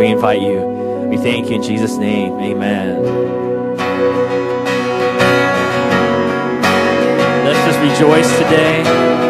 we invite you. We thank you in Jesus' name. Amen. Let's just rejoice today.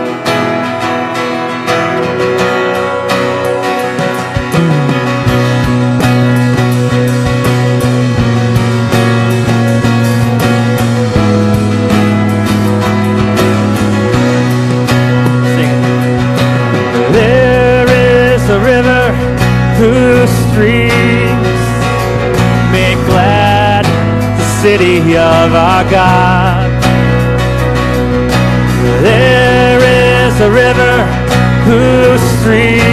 City of our God. There is a river whose streams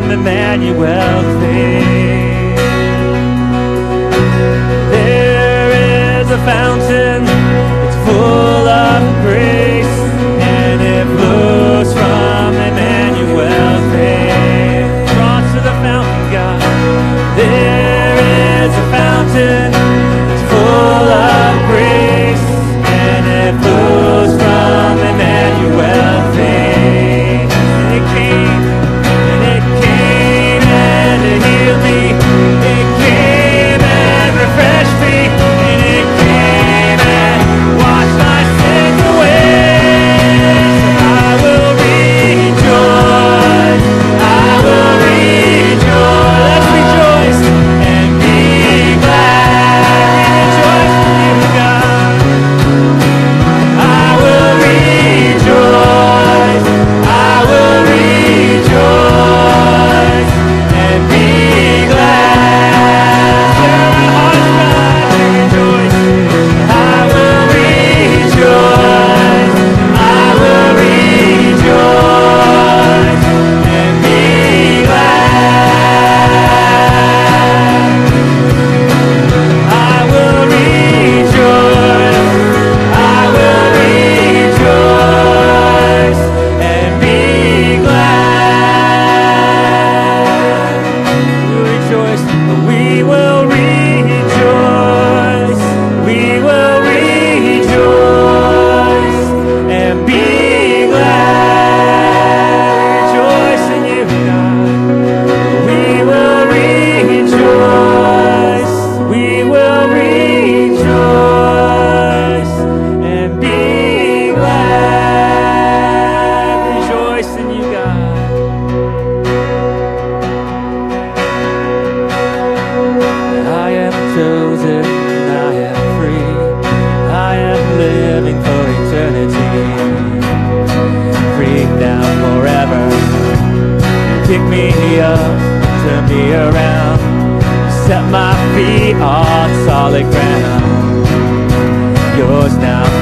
some Emmanuel thing. There is a fountain we will on solid ground. Yours now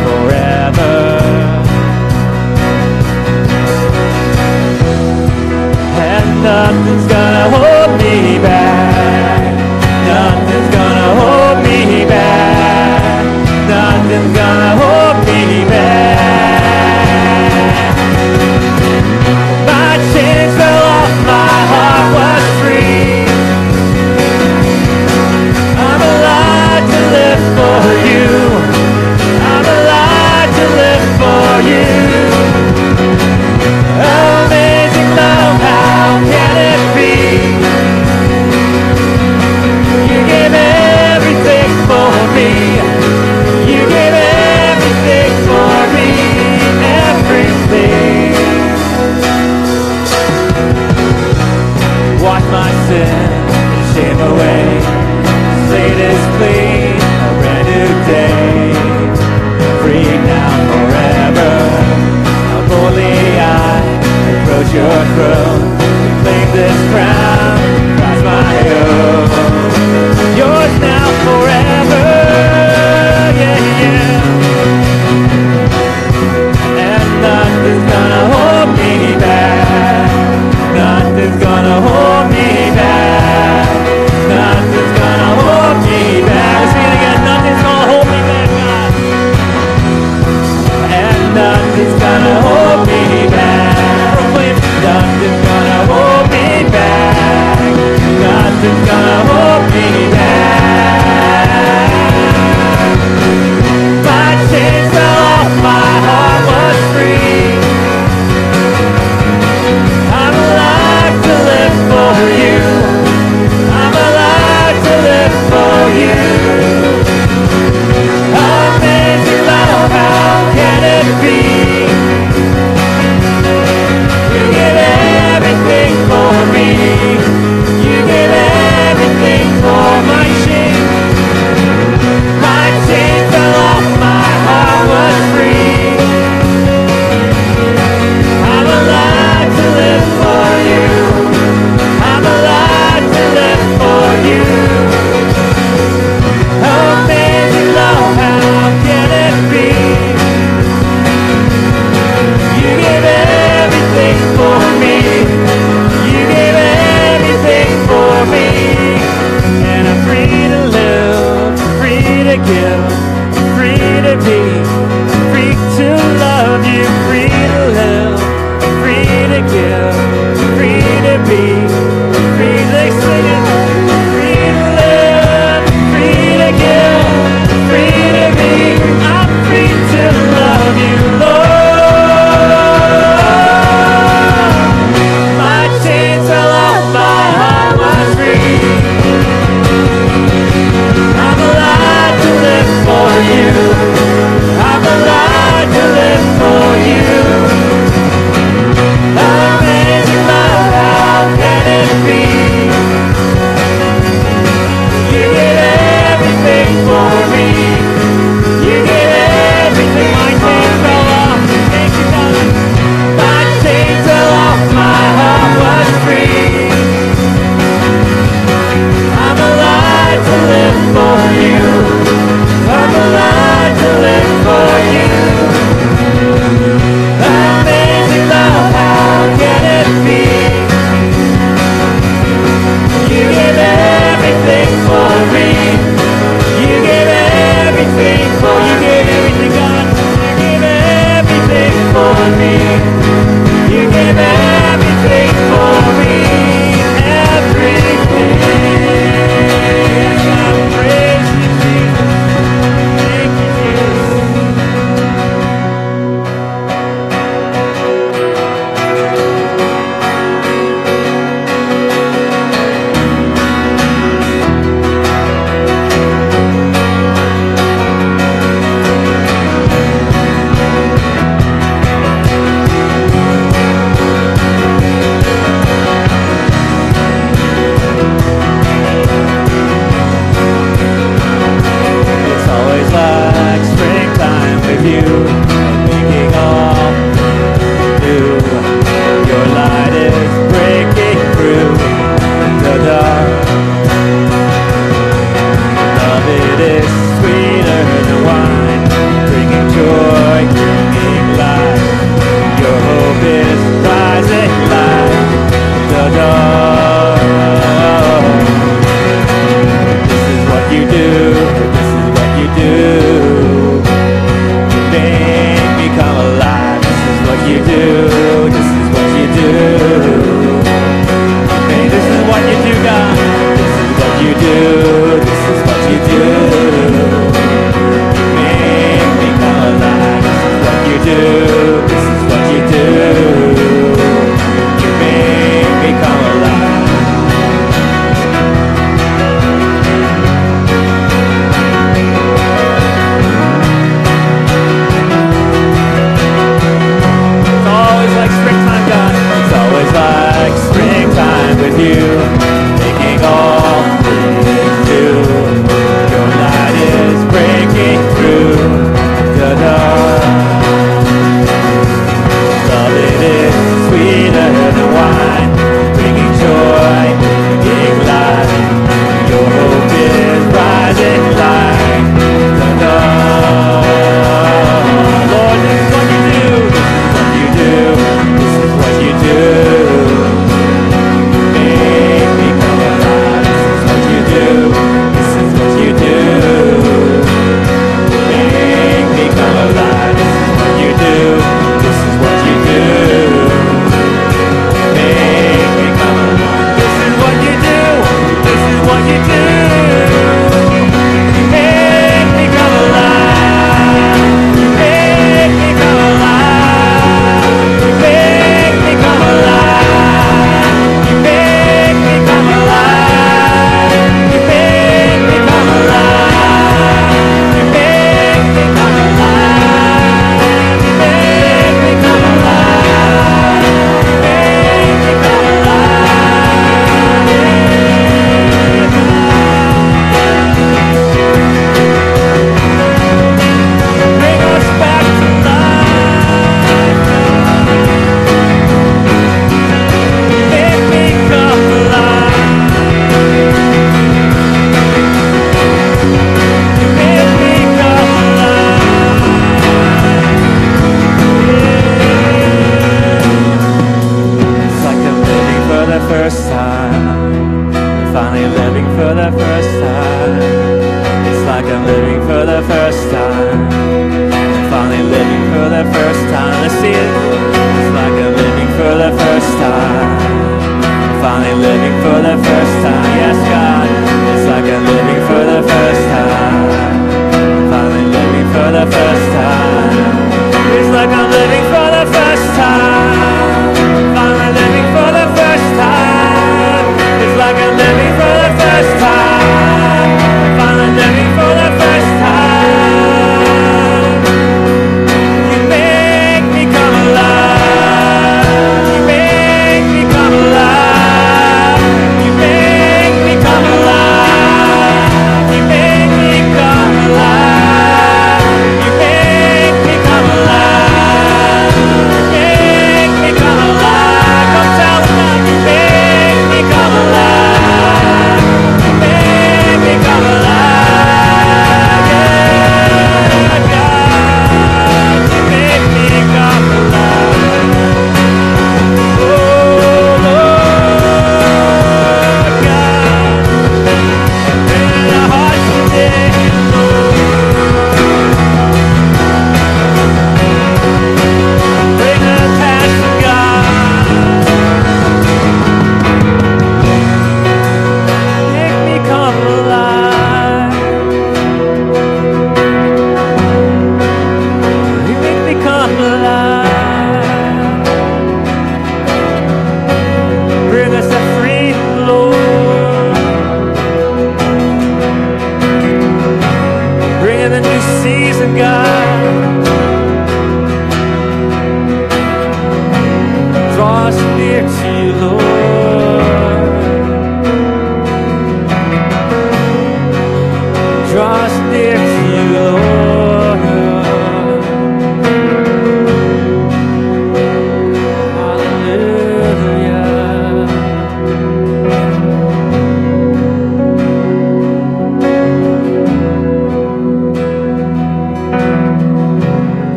all of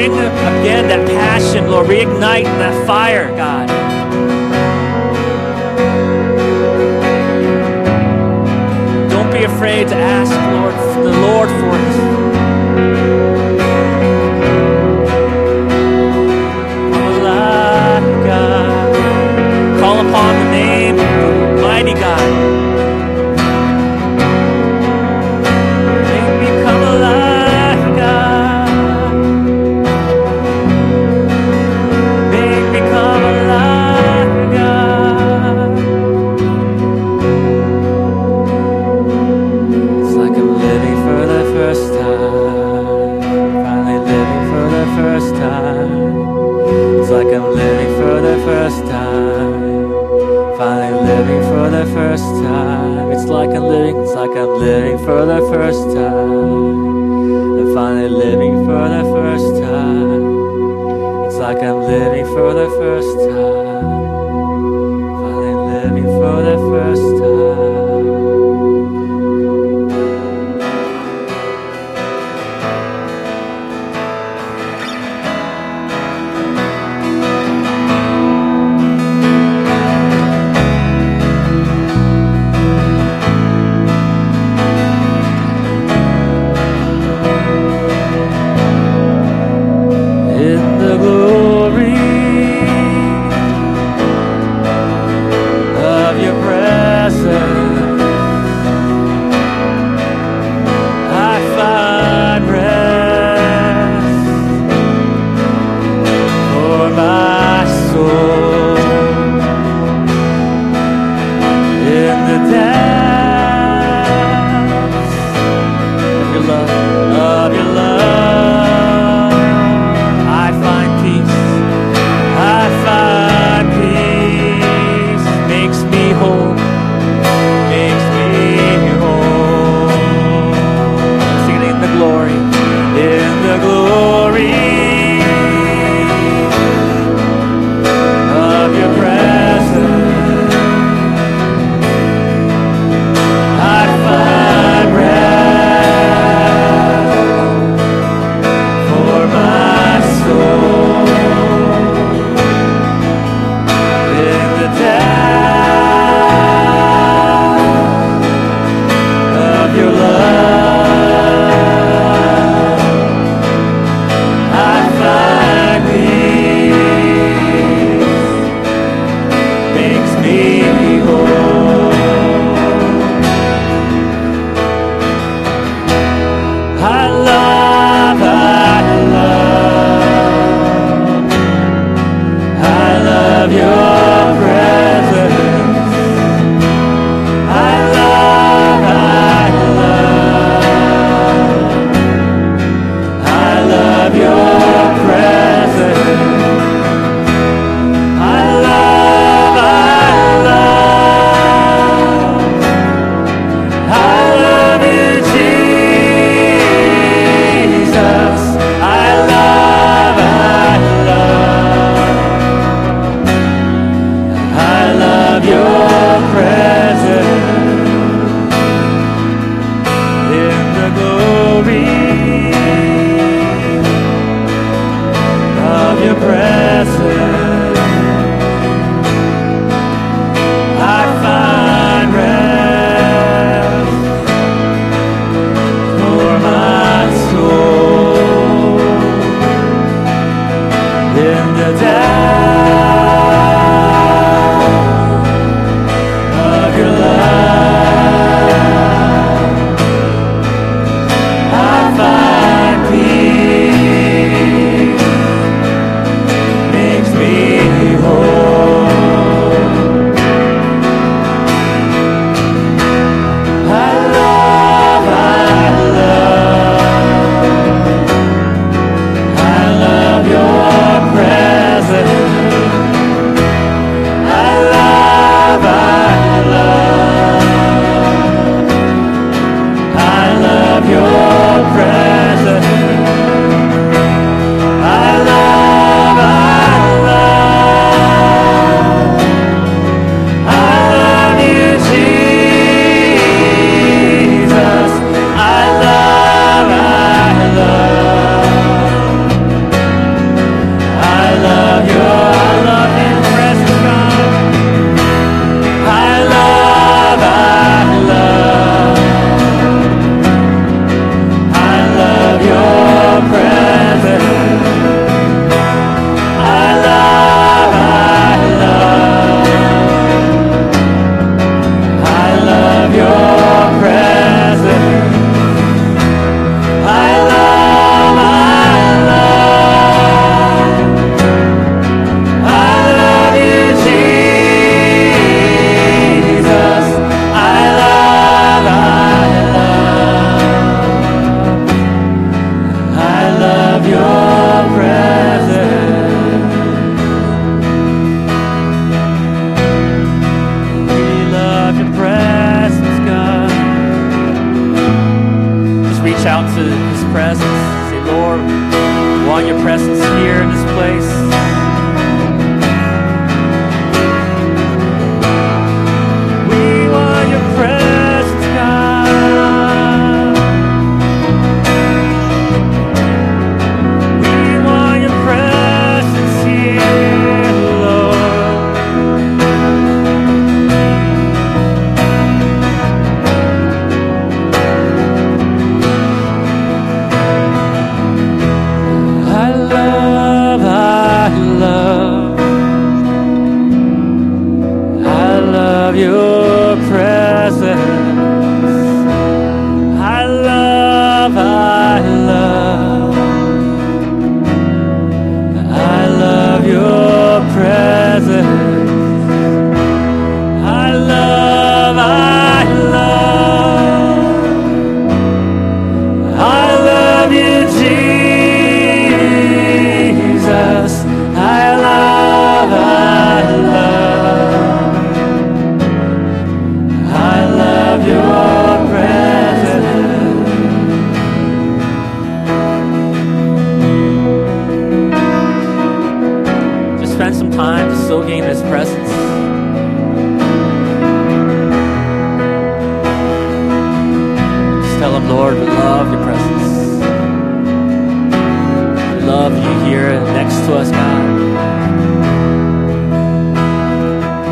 reignite again that passion, Lord. Reignite that fire, God. Don't be afraid to ask, I love,